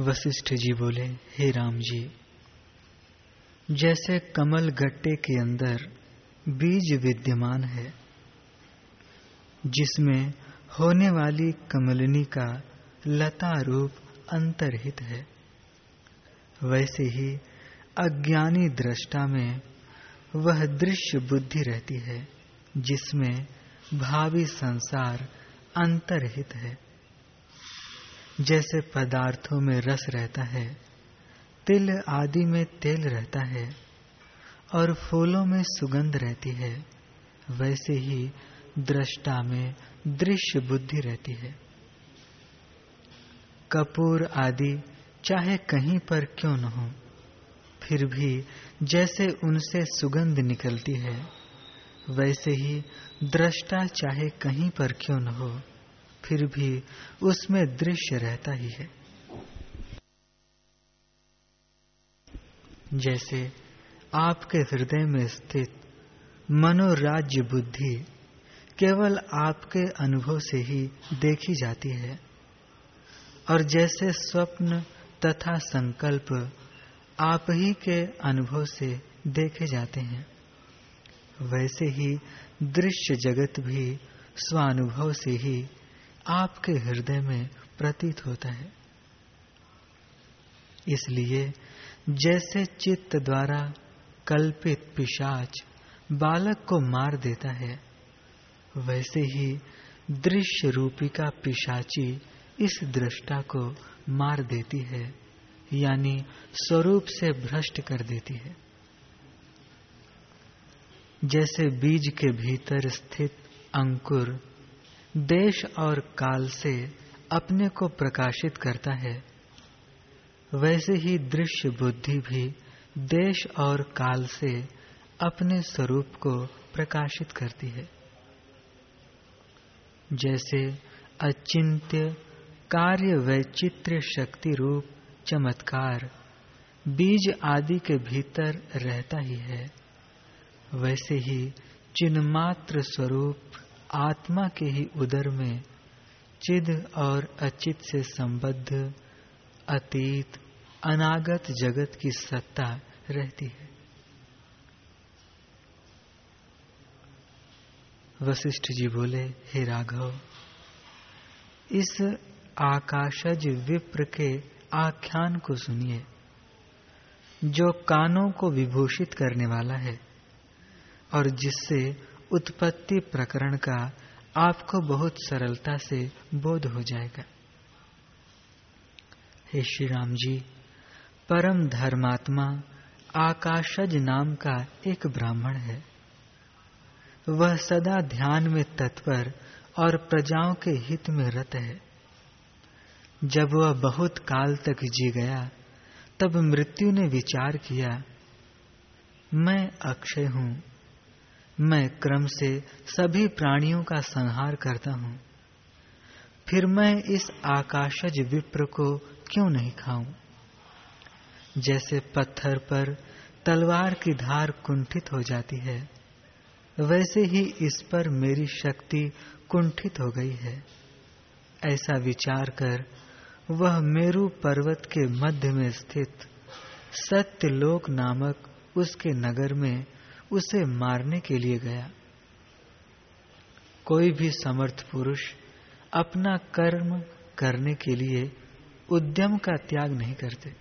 वशिष्ठ जी बोले, हे राम जी, जैसे कमल गट्टे के अंदर बीज विद्यमान है, जिसमें होने वाली कमलनी का लता रूप अंतरहित है, वैसे ही अज्ञानी दृष्टा में वह दृश्य बुद्धि रहती है, जिसमें भावी संसार अंतरहित है। जैसे पदार्थों में रस रहता है, तिल आदि में तेल रहता है, और फूलों में सुगंध रहती है, वैसे ही दृष्टा में दृश्य बुद्धि रहती है। कपूर आदि चाहे कहीं पर क्यों न हो, फिर भी जैसे उनसे सुगंध निकलती है, वैसे ही दृष्टा चाहे कहीं पर क्यों न हो। फिर भी उसमें दृश्य रहता ही है। जैसे आपके हृदय में स्थित मनोराज्य बुद्धि केवल आपके अनुभव से ही देखी जाती है, और जैसे स्वप्न तथा संकल्प आप ही के अनुभव से देखे जाते हैं, वैसे ही दृश्य जगत भी स्वानुभव से ही आपके हृदय में प्रतीत होता है। इसलिए जैसे चित्त द्वारा कल्पित पिशाच बालक को मार देता है, वैसे ही दृश्य रूपी का पिशाची इस दृष्टा को मार देती है, यानी स्वरूप से भ्रष्ट कर देती है। जैसे बीज के भीतर स्थित अंकुर देश और काल से अपने को प्रकाशित करता है। वैसे ही दृश्य बुद्धि भी देश और काल से अपने स्वरूप को प्रकाशित करती है। जैसे अचिंत्य कार्य वैचित्र शक्ति रूप चमत्कार बीज आदि के भीतर रहता ही है। वैसे ही चिन्मात्र स्वरूप आत्मा के ही उदर में चिद और अचित से संबद्ध अतीत, अनागत जगत की सत्ता रहती है। वशिष्ठ जी बोले, हे राघव, इस आकाशज विप्र के आख्यान को सुनिए, जो कानों को विभूषित करने वाला है और जिससे उत्पत्ति प्रकरण का आपको बहुत सरलता से बोध हो जाएगा। हे श्री राम जी, परम धर्मात्मा आकाशज नाम का एक ब्राह्मण है। वह सदा ध्यान में तत्पर और प्रजाओं के हित में रत है। जब वह बहुत काल तक जी गया, तब मृत्यु ने विचार किया, मैं अक्षय हूँ मैं क्रम से सभी प्राणियों का संहार करता हूँ। फिर मैं इस आकाशज विप्र को क्यों नहीं खाऊं? जैसे पत्थर पर तलवार की धार कुंठित हो जाती है, वैसे ही इस पर मेरी शक्ति कुंठित हो गई है। ऐसा विचार कर वह मेरु पर्वत के मध्य में स्थित सत्यलोक नामक उसके नगर में उसे मारने के लिए गया। कोई भी समर्थ पुरुष अपना कर्म करने के लिए उद्यम का त्याग नहीं करते।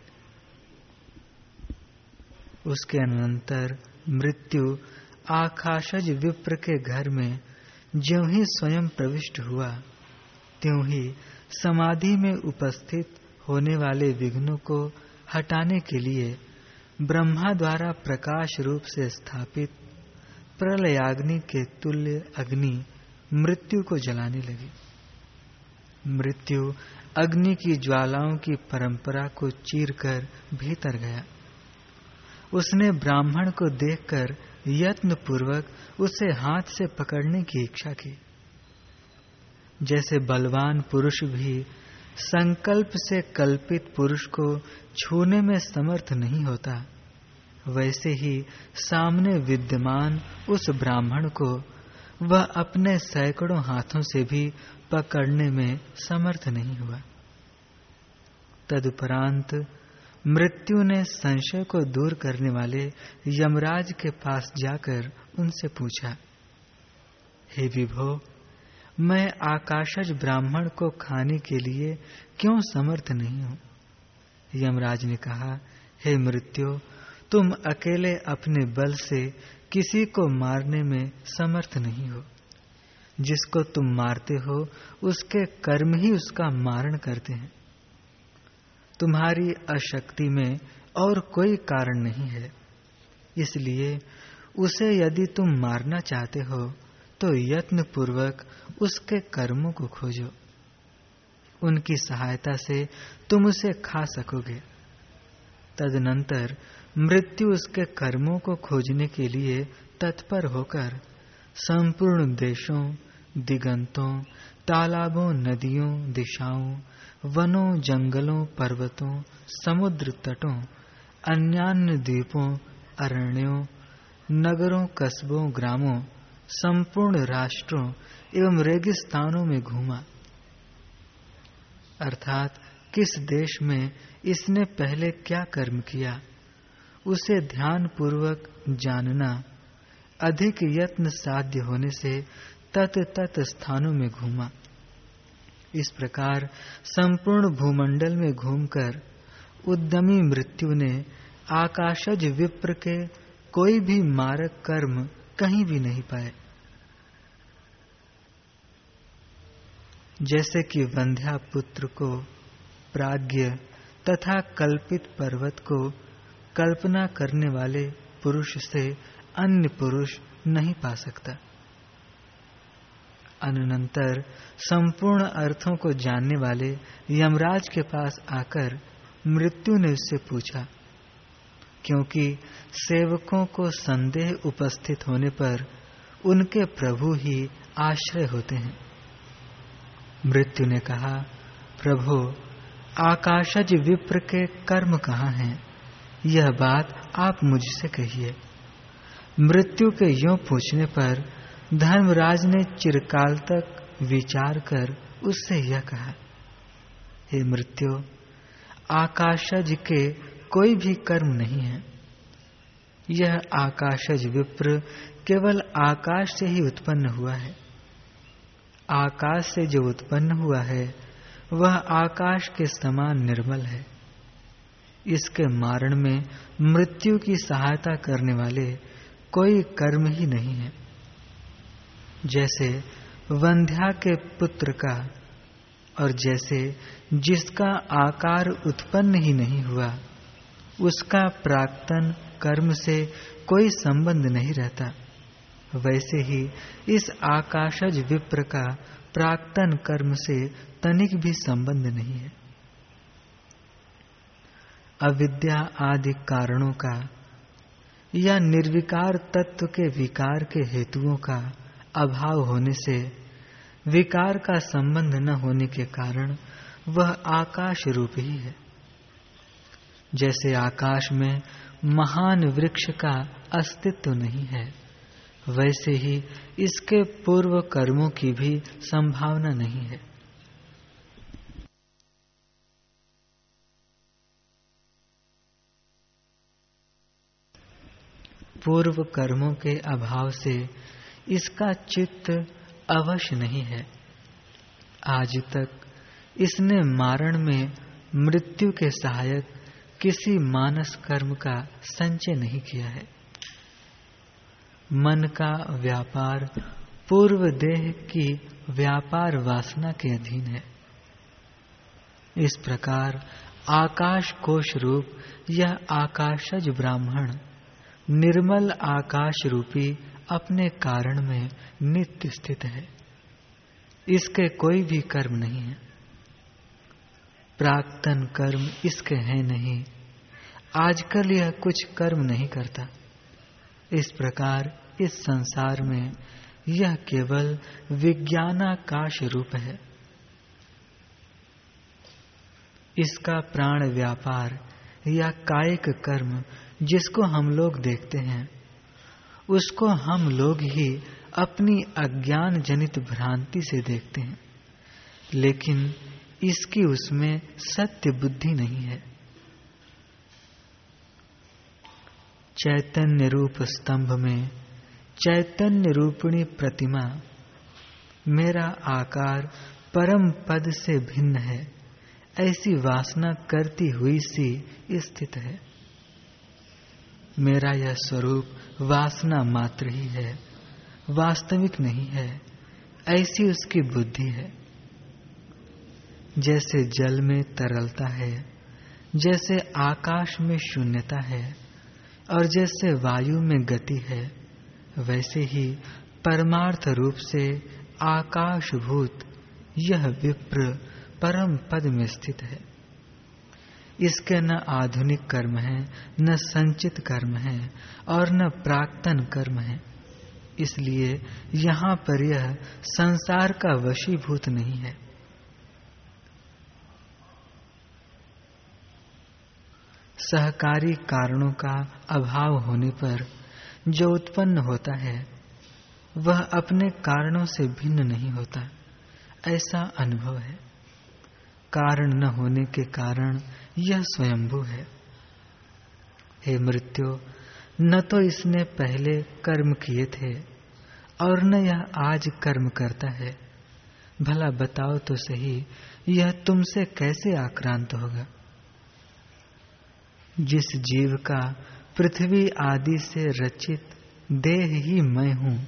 उसके अनंतर मृत्यु आकाशज विप्र के घर में ज्यों ही स्वयं प्रविष्ट हुआ, त्यों ही समाधि में उपस्थित होने वाले विघ्नों को हटाने के लिए ब्रह्मा द्वारा प्रकाश रूप से स्थापित प्रलयाग्नि के तुल्य अग्नि मृत्यु को जलाने लगी। मृत्यु अग्नि की ज्वालाओं की परंपरा को चीरकर भीतर गया। उसने ब्राह्मण को देखकर यत्न पूर्वक उसे हाथ से पकड़ने की इच्छा की। जैसे बलवान पुरुष भी संकल्प से कल्पित पुरुष को छूने में समर्थ नहीं होता। वैसे ही सामने विद्यमान उस ब्राह्मण को वह अपने सैकड़ों हाथों से भी पकड़ने में समर्थ नहीं हुआ। तदुपरांत मृत्यु ने संशय को दूर करने वाले यमराज के पास जाकर उनसे पूछा, हे विभो मैं आकाशज ब्राह्मण को खाने के लिए क्यों समर्थ नहीं हूँ? यमराज ने कहा, हे मृत्यु, तुम अकेले अपने बल से किसी को मारने में समर्थ नहीं हो। जिसको तुम मारते हो, उसके कर्म ही उसका मारण करते हैं। तुम्हारी अशक्ति में और कोई कारण नहीं है। इसलिए उसे यदि तुम मारना चाहते हो तो यत्न पूर्वक उसके कर्मों को खोजो। उनकी सहायता से तुम उसे खा सकोगे। तदनंतर मृत्यु उसके कर्मों को खोजने के लिए तत्पर होकर संपूर्ण देशों, दिगंतों, तालाबों, नदियों, दिशाओं, वनों, जंगलों, पर्वतों, समुद्र तटों, अन्यान्य द्वीपों, अरण्यों, नगरों, कस्बों, ग्रामों संपूर्ण राष्ट्रों एवं रेगिस्तानों में घूमा। अर्थात, किस देश में इसने पहले क्या कर्म किया, उसे ध्यान पूर्वक जानना अधिक यत्न साध्य होने से तत तत स्थानों में घूमा। इस प्रकार संपूर्ण भूमंडल में घूमकर उद्यमी मृत्यु ने आकाशज विप्र के कोई भी मारक कर्म कहीं भी नहीं पाए। जैसे कि वंध्या पुत्र को प्राज्ञ तथा कल्पित पर्वत को कल्पना करने वाले पुरुष से अन्य पुरुष नहीं पा सकता। अनंतर संपूर्ण अर्थों को जानने वाले यमराज के पास आकर मृत्यु ने उससे पूछा क्योंकि सेवकों को संदेह उपस्थित होने पर उनके प्रभु ही आश्रय होते हैं। मृत्यु ने कहा, प्रभु, आकाशज विप्र के कर्म कहाँ हैं? यह बात आप मुझसे कहिए। मृत्यु के यो पूछने पर धर्मराज ने चिरकाल तक विचार कर उससे यह कहा, हे मृत्यु, आकाशज के कोई भी कर्म नहीं है। यह आकाशज विप्र केवल आकाश से ही उत्पन्न हुआ है। आकाश से जो उत्पन्न हुआ है, वह आकाश के समान निर्मल है। इसके मारण में मृत्यु की सहायता करने वाले कोई कर्म ही नहीं है। जैसे वंध्या के पुत्र का और जैसे जिसका आकार उत्पन्न ही नहीं हुआ उसका प्राक्तन कर्म से कोई संबंध नहीं रहता। वैसे ही इस आकाशज विप्र का प्राक्तन कर्म से तनिक भी संबंध नहीं है। अविद्या आदि कारणों का या निर्विकार तत्व के विकार के हेतुओं का अभाव होने से विकार का संबंध न होने के कारण वह आकाश रूप ही है। जैसे आकाश में महान वृक्ष का अस्तित्व नहीं है, वैसे ही इसके पूर्व कर्मों की भी संभावना नहीं है। पूर्व कर्मों के अभाव से इसका चित्त अवश्य नहीं है। आज तक इसने मारण में मृत्यु के सहायक किसी मानस कर्म का संचय नहीं किया है। मन का व्यापार पूर्व देह की व्यापार वासना के अधीन है। इस प्रकार आकाश कोश रूप, यह आकाशज ब्राह्मण, निर्मल आकाश रूपी अपने कारण में नित्य स्थित है। इसके कोई भी कर्म नहीं है। प्राक्तन कर्म इसके हैं नहीं। आजकल यह कुछ कर्म नहीं करता। इस प्रकार इस संसार में यह केवल विज्ञानाकाश रूप है। इसका प्राण व्यापार या कायिक कर्म जिसको हम लोग देखते हैं, उसको हम लोग ही अपनी अज्ञान जनित भ्रांति से देखते हैं। लेकिन इसकी उसमें सत्य बुद्धि नहीं है। चैतन्य रूप स्तंभ में चैतन्य रूपिणी प्रतिमा मेरा आकार परम पद से भिन्न है, ऐसी वासना करती हुई सी स्थित है। मेरा यह स्वरूप वासना मात्र ही है, वास्तविक नहीं है, ऐसी उसकी बुद्धि है। जैसे जल में तरलता है, जैसे आकाश में शून्यता है, और जैसे वायु में गति है, वैसे ही परमार्थ रूप से आकाशभूत यह विप्र परम पद में स्थित है। इसके न आधुनिक कर्म है, न संचित कर्म है, और न प्राक्तन कर्म है। इसलिए यहाँ पर यह संसार का वशीभूत नहीं है। सहकारी कारणों का अभाव होने पर जो उत्पन्न होता है, वह अपने कारणों से भिन्न नहीं होता। ऐसा अनुभव है। कारण न होने के कारण यह स्वयंभू है। हे मृत्यु, न तो इसने पहले कर्म किए थे, और न यह आज कर्म करता है। भला बताओ तो सही, यह तुमसे कैसे आक्रांत होगा? जिस जीव का पृथ्वी आदि से रचित देह ही मैं हूँ,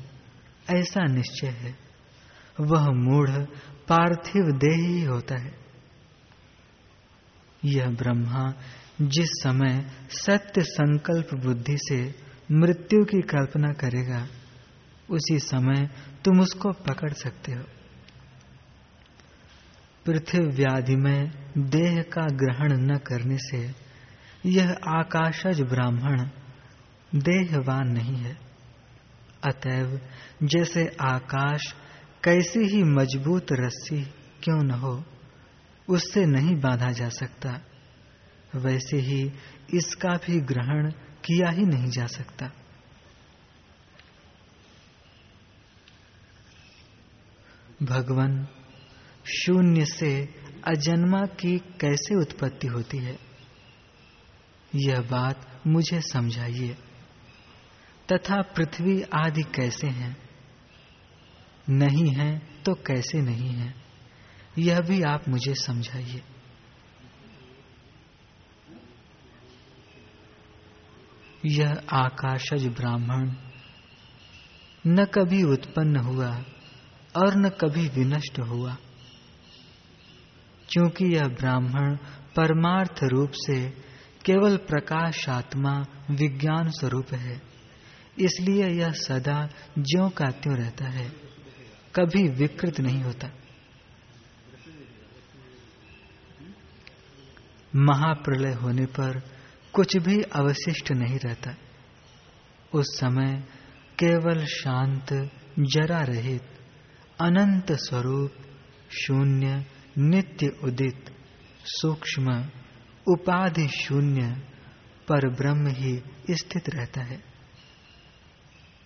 ऐसा निश्चय है। वह मूढ़ पार्थिव देह ही होता है। यह ब्रह्मा जिस समय सत्य संकल्प बुद्धि से मृत्यु की कल्पना करेगा, उसी समय तुम उसको पकड़ सकते हो। पृथ्वी व्याधि में देह का ग्रहण न करने से यह आकाशज ब्राह्मण, देहवान नहीं है। अतएव जैसे आकाश कैसी ही मज़बूत रस्सी क्यों न हो, उससे नहीं बांधा जा सकता। वैसे ही इसका भी ग्रहण किया ही नहीं जा सकता। भगवान, शून्य से अजन्मा की कैसे उत्पत्ति होती है? यह बात मुझे समझाइए। तथा पृथ्वी आदि कैसे हैं? नहीं है तो कैसे नहीं है? यह भी आप मुझे समझाइए। यह आकाशज ब्राह्मण। न कभी उत्पन्न हुआ और न कभी विनष्ट हुआ। क्योंकि यह ब्राह्मण परमार्थ रूप से केवल प्रकाश आत्मा विज्ञान स्वरूप है। इसलिए यह सदा ज्यो का त्यों रहता है, कभी विकृत नहीं होता। महाप्रलय होने पर कुछ भी अवशिष्ट नहीं रहता। उस समय केवल शांत, जरा रहित, अनंत स्वरूप, शून्य, नित्य उदित, सूक्ष्म उपाधि शून्य पर ब्रह्म ही स्थित रहता है।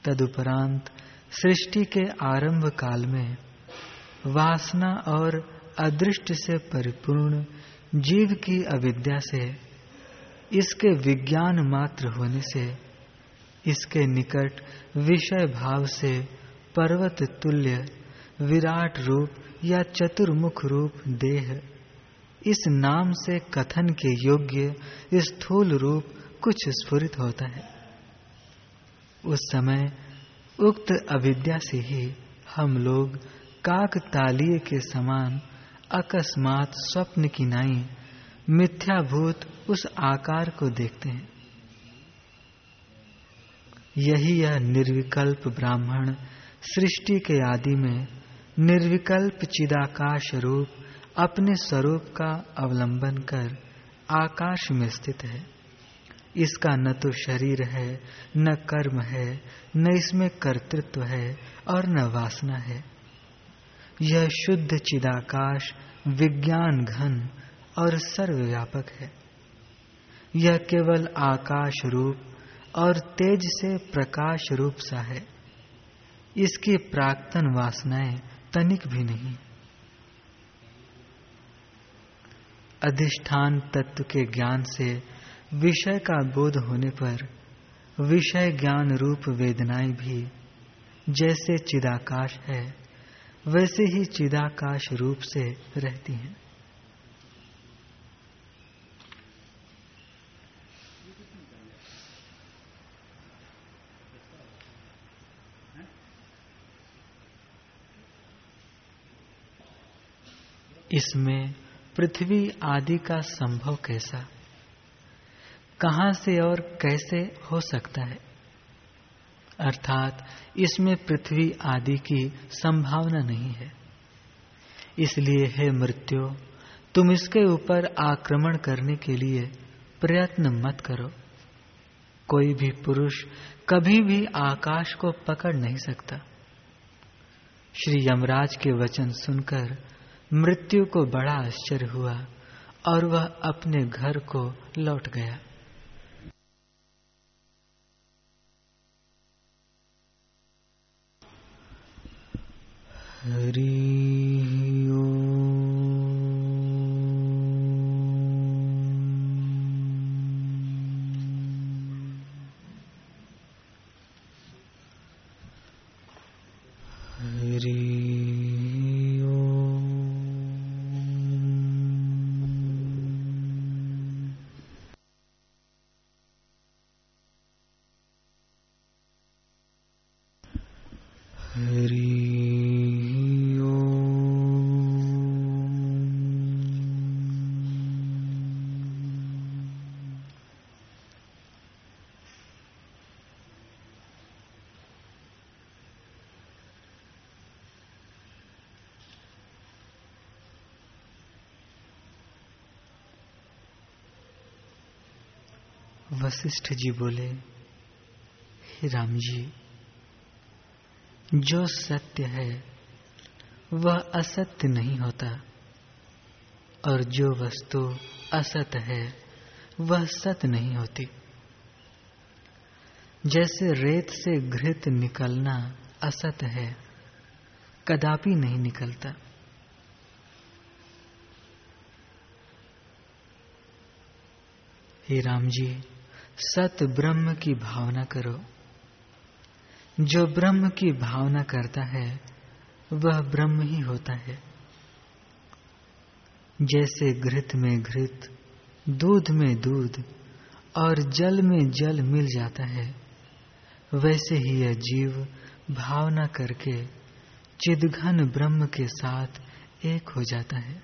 तदुपरांत सृष्टि के आरंभ काल में वासना और अदृष्ट से परिपूर्ण जीव की अविद्या से, इसके विज्ञान मात्र होने से, इसके निकट विषय भाव से पर्वत तुल्य, विराट रूप या चतुर्मुख रूप देह इस नाम से कथन के योग्य स्थूल रूप कुछ स्फुरित होता है। उस समय उक्त अविद्या से ही हम लोग काक तालिय के समान अकस्मात स्वप्न की नाई मिथ्याभूत उस आकार को देखते हैं। यही यह निर्विकल्प ब्राह्मण सृष्टि के आदि में निर्विकल्प चिदाकाश रूप अपने स्वरूप का अवलंबन कर आकाश में स्थित है। इसका न तो शरीर है, न कर्म है, न इसमें कर्तृत्व है और न वासना है। यह शुद्ध चिदाकाश, विज्ञान घन और सर्वव्यापक है। यह केवल आकाश रूप और तेज से प्रकाश रूप सा है। इसकी प्राक्तन वासनाएँ तनिक भी नहीं। अधिष्ठान तत्व के ज्ञान से विषय का बोध होने पर विषय ज्ञान रूप वेदनाएँ भी जैसे चिदाकाश है, वैसे ही चिदाकाश रूप से रहती हैं। इसमें पृथ्वी आदि का संभव कैसा? कहाँ से और कैसे हो सकता है? अर्थात, इसमें पृथ्वी आदि की संभावना नहीं है। इसलिए है मृत्यु, तुम इसके ऊपर आक्रमण करने के लिए प्रयत्न मत करो। कोई भी पुरुष कभी भी आकाश को पकड़ नहीं सकता। श्री यमराज के वचन सुनकर मृत्यु को बड़ा आश्चर्य हुआ और वह अपने घर को लौट गया। हरि वशिष्ठ जी बोले, हे राम जी, जो सत्य है, वह असत्य नहीं होता। और जो वस्तु असत है, वह सत्य नहीं होती। जैसे रेत से घृत निकलना असत है, कदापि नहीं निकलता। हे राम जी सत ब्रह्म की भावना करो। जो ब्रह्म की भावना करता है, वह ब्रह्म ही होता है। जैसे घृत में घृत, दूध में दूध और जल में जल मिल जाता है, वैसे ही यह जीव भावना करके चिदघन ब्रह्म के साथ एक हो जाता है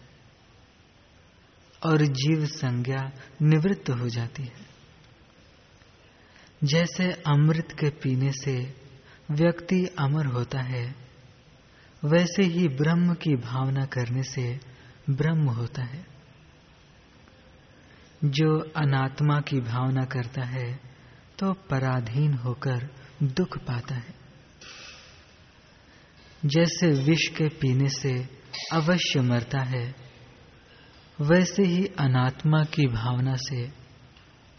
और जीव संज्ञा निवृत्त हो जाती है। जैसे अमृत के पीने से व्यक्ति अमर होता है, वैसे ही ब्रह्म की भावना करने से ब्रह्म होता है। जो अनात्मा की भावना करता है तो पराधीन होकर दुख पाता है। जैसे विष के पीने से अवश्य मरता है, वैसे ही अनात्मा की भावना से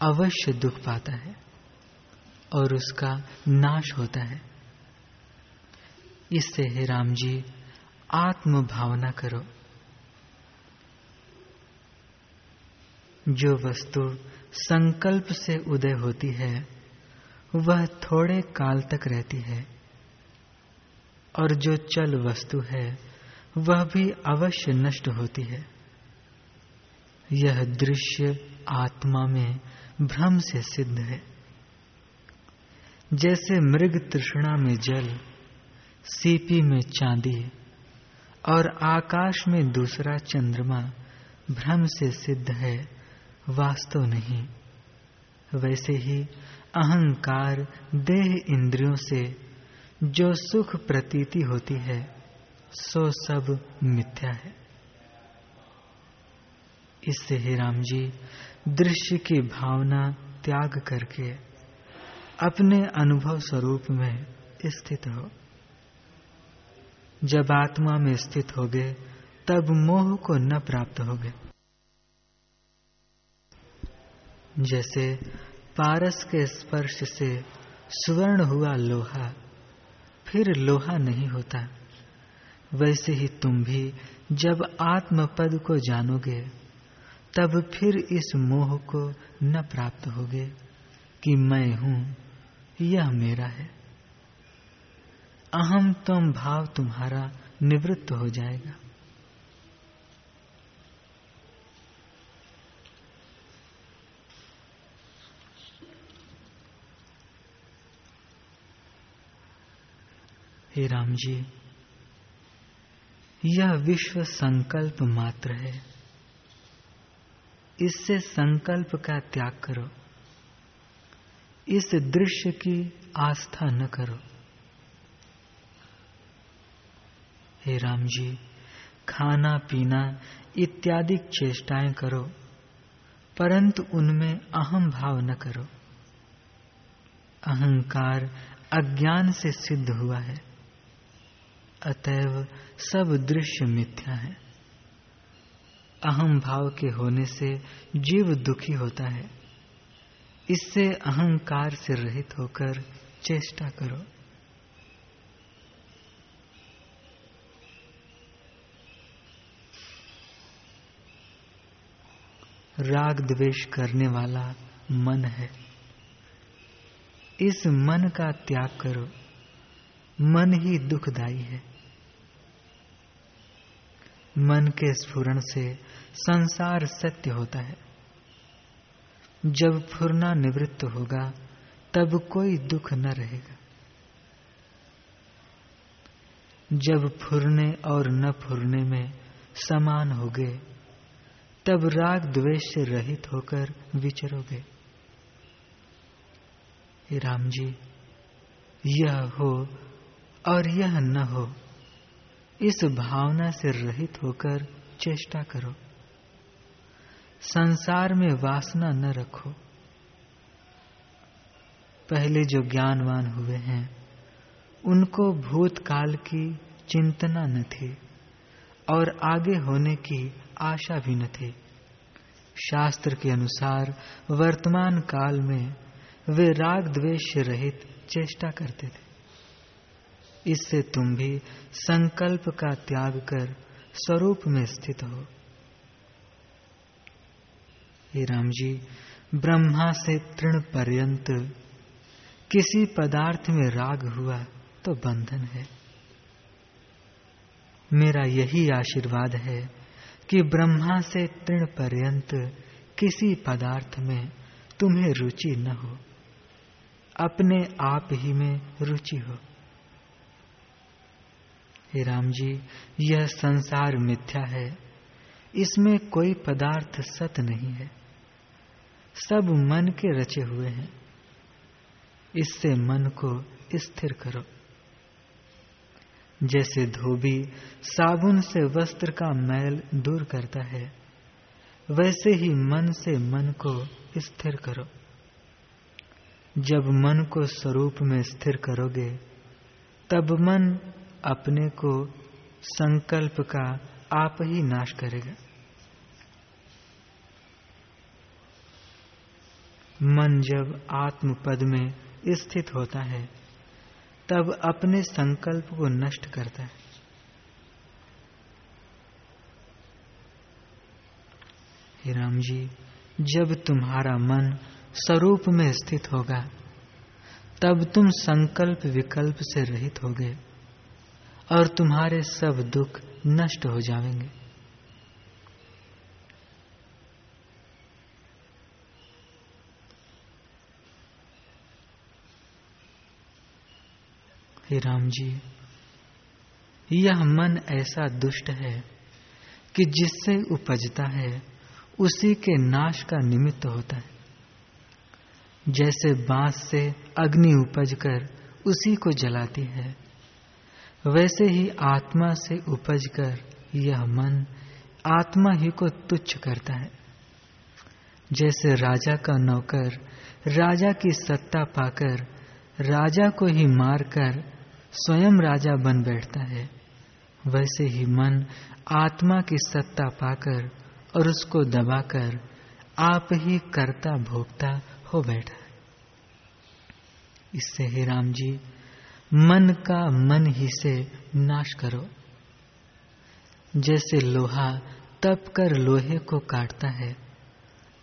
अवश्य दुख पाता है। और उसका नाश होता है। इससे हे राम जी आत्म भावना करो। जो वस्तु संकल्प से उदय होती है, वह थोड़े काल तक रहती है। और जो चल वस्तु है, वह भी अवश्य नष्ट होती है। यह दृश्य आत्मा में भ्रम से सिद्ध है। जैसे मृग तृष्णा में जल, सीपी में चांदी और आकाश में दूसरा चंद्रमा भ्रम से सिद्ध है, वास्तव नहीं। वैसे ही अहंकार देह इंद्रियों से, जो सुख प्रतीति होती है, सो सब मिथ्या है। इससे ही राम जी दृश्य की भावना त्याग करके अपने अनुभव स्वरूप में स्थित हो। जब आत्मा में स्थित होगे, तब मोह को न प्राप्त होगे। जैसे पारस के स्पर्श से स्वर्ण हुआ लोहा, फिर लोहा नहीं होता। वैसे ही तुम भी जब आत्म पद को जानोगे, तब फिर इस मोह को न प्राप्त होगे कि मैं हूँ यह मेरा है। अहम तुम भाव तुम्हारा निवृत्त हो जाएगा। हे राम जी यह विश्व संकल्प मात्र है। इससे संकल्प का त्याग करो। इस दृश्य की आस्था न करो। हे राम जी खाना पीना इत्यादि चेष्टाएँ करो, परंतु उनमें अहम भाव न करो। अहंकार अज्ञान से सिद्ध हुआ है। अतएव सब दृश्य मिथ्या है। अहम भाव के होने से जीव दुखी होता है। इससे अहंकार से रहित होकर चेष्टा करो। राग द्वेष करने वाला मन है। इस मन का त्याग करो। मन ही दुखदाई है। मन के स्फुरण से संसार सत्य होता है। जब फुरना निवृत्त होगा, तब कोई दुख न रहेगा। जब फुरने और न फुरने में समान हो गए तब राग द्वेष से रहित होकर विचरोगे। राम जी, यह हो और यह न हो, इस भावना से रहित होकर चेष्टा करो। संसार में वासना न रखो। पहले जो ज्ञानवान हुए हैं, उनको भूतकाल की चिंतना न थी और आगे होने की आशा भी न थी। शास्त्र के अनुसार वर्तमान काल में वे राग द्वेष रहित चेष्टा करते थे। इससे तुम भी संकल्प का त्याग कर स्वरूप में स्थित हो। हे राम जी, ब्रह्मा से तृण पर्यंत किसी पदार्थ में राग हुआ तो बंधन है। मेरा यही आशीर्वाद है कि ब्रह्मा से तृण पर्यंत किसी पदार्थ में तुम्हें रुचि न हो। अपने आप ही में रुचि हो। हे राम जी, यह संसार मिथ्या है। इसमें कोई पदार्थ सत नहीं है। सब मन के रचे हुए हैं। इससे मन को स्थिर करो। जैसे धोबी साबुन से वस्त्र का मैल दूर करता है, वैसे ही मन से मन को स्थिर करो। जब मन को स्वरूप में स्थिर करोगे, तब मन अपने को संकल्प का आप ही नाश करेगा। मन जब आत्म पद में स्थित होता है, तब अपने संकल्प को नष्ट करता है। हे राम जी जब तुम्हारा मन स्वरूप में स्थित होगा, तब तुम संकल्प विकल्प से रहित होगे और तुम्हारे सब दुख नष्ट हो जाएँगे। हे राम जी, यह मन ऐसा दुष्ट है कि जिससे उपजता है, उसी के नाश का निमित्त होता है। जैसे बाँस से अग्नि उपज कर उसी को जलाती है, वैसे ही आत्मा से उपज कर यह मन आत्मा ही को तुच्छ करता है। जैसे राजा का नौकर राजा की सत्ता पाकर राजा को ही मारकर स्वयं राजा बन बैठता है। वैसे ही मन आत्मा की सत्ता पाकर और उसको दबाकर आप ही कर्ता भोक्ता हो बैठा है। इससे ही राम जी, मन का मन ही से नाश करो। जैसे लोहा तप कर लोहे को काटता है,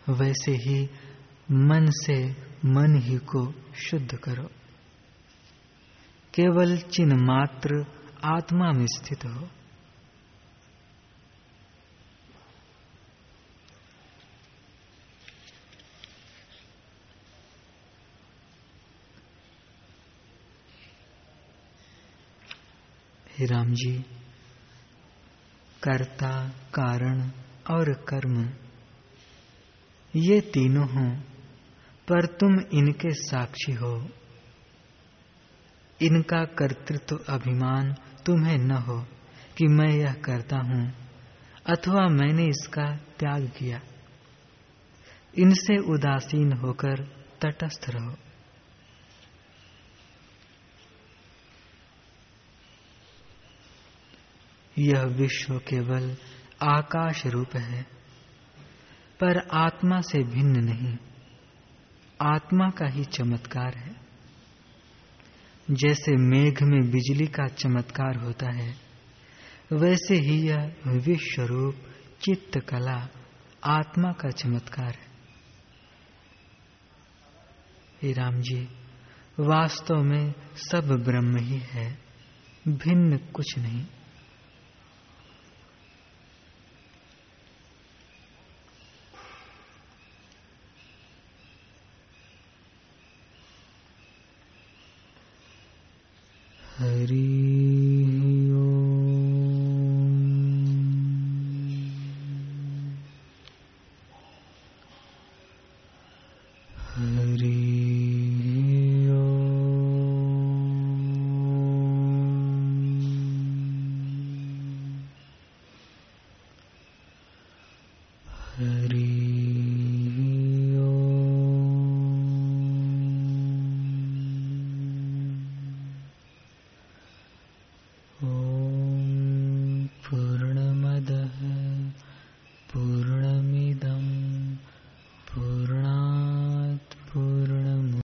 वैसे ही मन से मन ही को शुद्ध करो। केवल चिन्ह मात्र आत्मा में स्थित हो राम जी, कर्ता, कारण और कर्म, ये तीनों हों, पर तुम इनके साक्षी हो। इनका कर्तृत्व अभिमान तुम्हें न हो कि मैं यह करता हूँ, अथवा मैंने इसका त्याग किया। इनसे उदासीन होकर तटस्थ रहो। यह विश्व केवल आकाश रूप है, पर आत्मा से भिन्न नहीं। आत्मा का ही चमत्कार है। जैसे मेघ में बिजली का चमत्कार होता है, वैसे ही यह विश्व रूप चित्त कला, आत्मा का चमत्कार है। हे राम जी, वास्तव में सब ब्रह्म ही है, भिन्न कुछ नहीं। पूर्णमदः